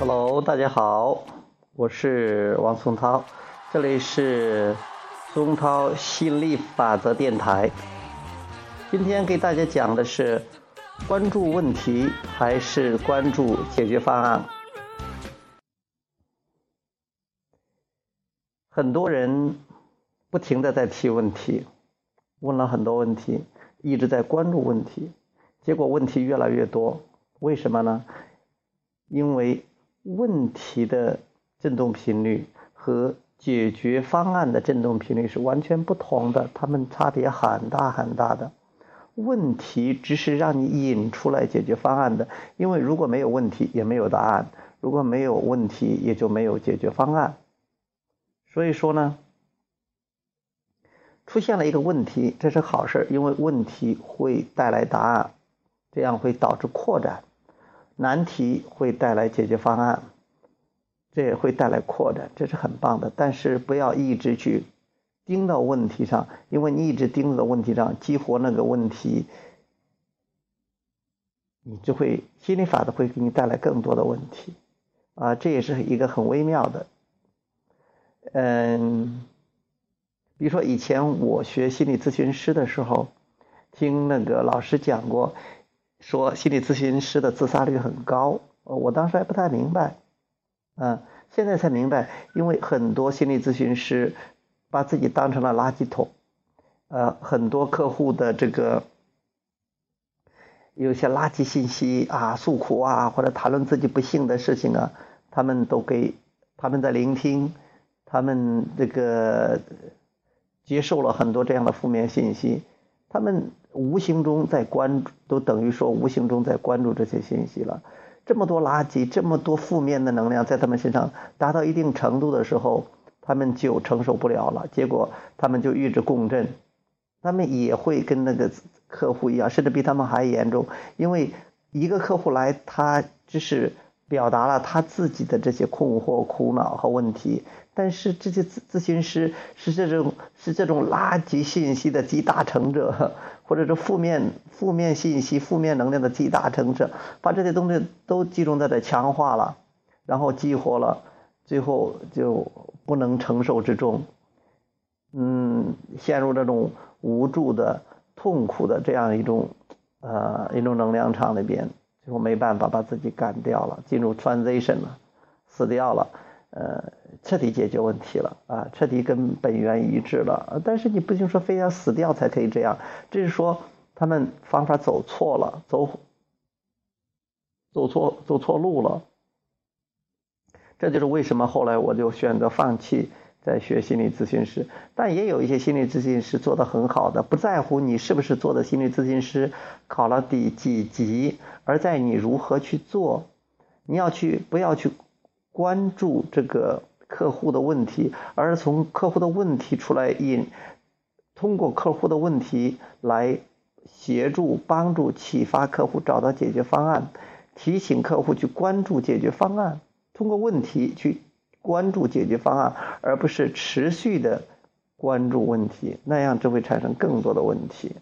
Hello，大家好，我是王松涛，这里是松涛吸引力法则电台。今天给大家讲的是关注问题还是关注解决方案。很多人不停的在提问题，问了很多问题，一直在关注问题，结果问题越来越多。为什么呢？因为问题的振动频率和解决方案的振动频率是完全不同的，它们差别很大很大的。问题只是让你引出来解决方案的，因为如果没有问题，也没有答案；如果没有问题，也就没有解决方案。所以说呢，出现了一个问题，这是好事，因为问题会带来答案，这样会导致扩展。难题会带来解决方案，这也会带来扩展，这是很棒的。但是不要一直去盯到问题上，因为你一直盯着问题上，激活那个问题，你就会心理法则会给你带来更多的问题啊，这也是一个很微妙的。嗯，比如说以前我学心理咨询师的时候，听那个老师讲过。说心理咨询师的自杀率很高，呃我当时还不太明白，嗯，现在才明白，因为很多心理咨询师把自己当成了垃圾桶，呃，很多客户的这个有些垃圾信息啊、诉苦啊，或者谈论自己不幸的事情啊，他们都给他们在聆听，他们这个接受了很多这样的负面信息。他们无形中在关注，都等于说无形中在关注这些信息了。这么多垃圾，这么多负面的能量在他们身上达到一定程度的时候，他们就承受不了了。结果他们就与之共振，他们也会跟那个客户一样，甚至比他们还严重。因为一个客户来，他只是。表达了他自己的这些困惑、苦恼和问题，但是这些咨咨询师是这种是这种垃圾信息的集大成者，或者是负面负面信息、负面能量的集大成者，把这些东西都集中在这强化了，然后激活了，最后就不能承受之重，嗯，陷入这种无助的、痛苦的这样一种呃一种能量场里边。最后没办法把自己干掉了，进入 transition 了，死掉了，呃，彻底解决问题了啊，彻底跟本源一致了。但是你不行说非要死掉才可以这样，这是说他们方法走错了，走走错走错路了。这就是为什么后来我就选择放弃。在学心理咨询师，但也有一些心理咨询师做得很好的，不在乎你是不是做的心理咨询师，考了第几级，而在你如何去做，你要去不要去关注这个客户的问题，而从客户的问题出来引，通过客户的问题来协助、帮助、启发客户找到解决方案，提醒客户去关注解决方案，通过问题去。关注解决方案，而不是持续的关注问题，那样只会产生更多的问题。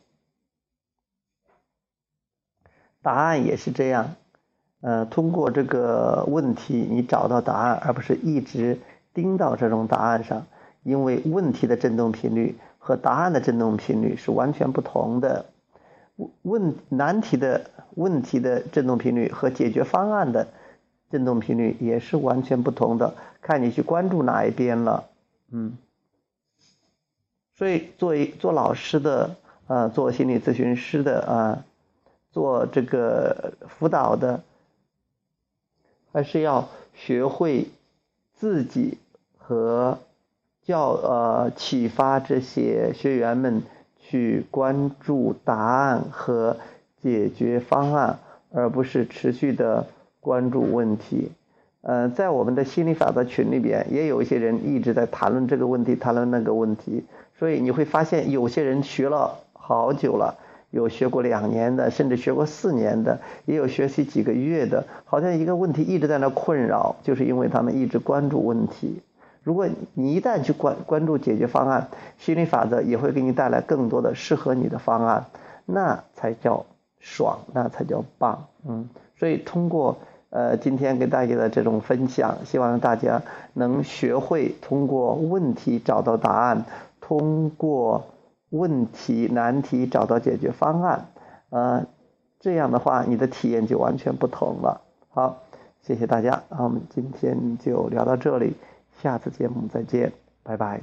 答案也是这样，呃，通过这个问题你找到答案，而不是一直盯到这种答案上，因为问题的振动频率和答案的振动频率是完全不同的。问难题的问题的振动频率和解决方案的。振动频率也是完全不同的，看你去关注哪一边了，嗯。所以，作为做老师的，呃，做心理咨询师的，啊，做这个辅导的，还是要学会自己和教呃启发这些学员们去关注答案和解决方案，而不是持续的。关注问题，呃，在我们的心理法则群里边，也有一些人一直在谈论这个问题，谈论那个问题。所以你会发现，有些人学了好久了，有学过两年的，甚至学过四年的，也有学习几个月的。好像一个问题一直在那困扰，就是因为他们一直关注问题。如果你一旦去关关注解决方案，心理法则也会给你带来更多的适合你的方案，那才叫爽，那才叫棒，嗯。所以通过呃，今天给大家的这种分享，希望大家能学会通过问题找到答案，通过问题难题找到解决方案，呃，这样的话你的体验就完全不同了。好，谢谢大家，那我们今天就聊到这里，下次节目再见，拜拜。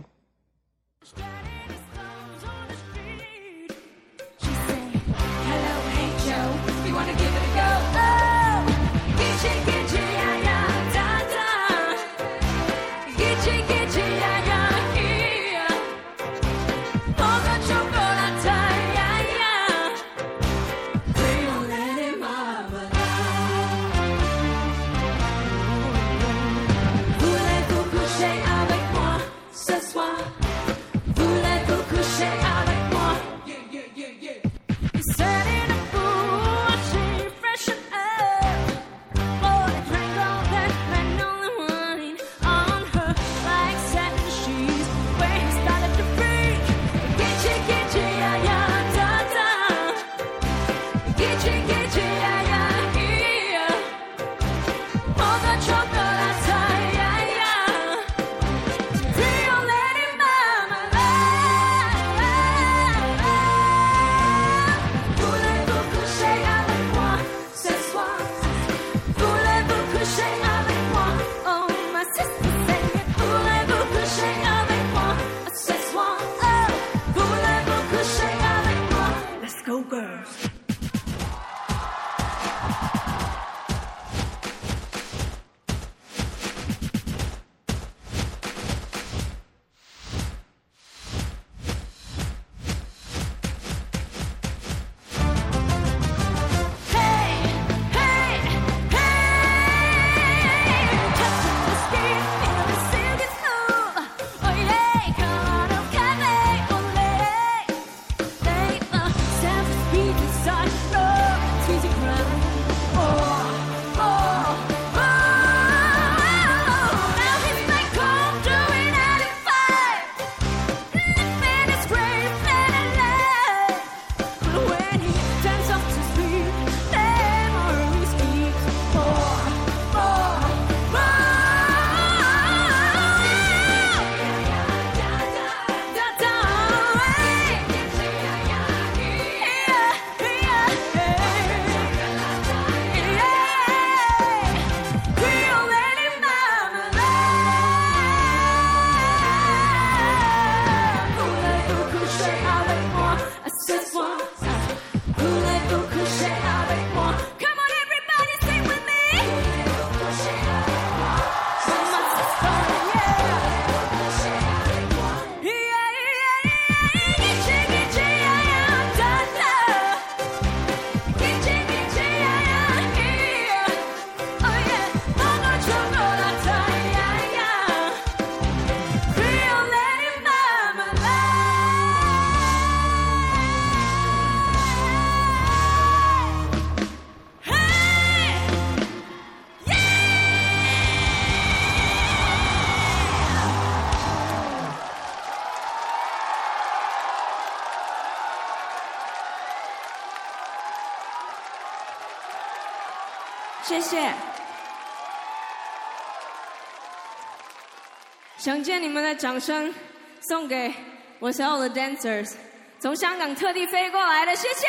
谢谢，想借你们的掌声，送给我所有的 dancers，从香港特地飞过来的，谢谢。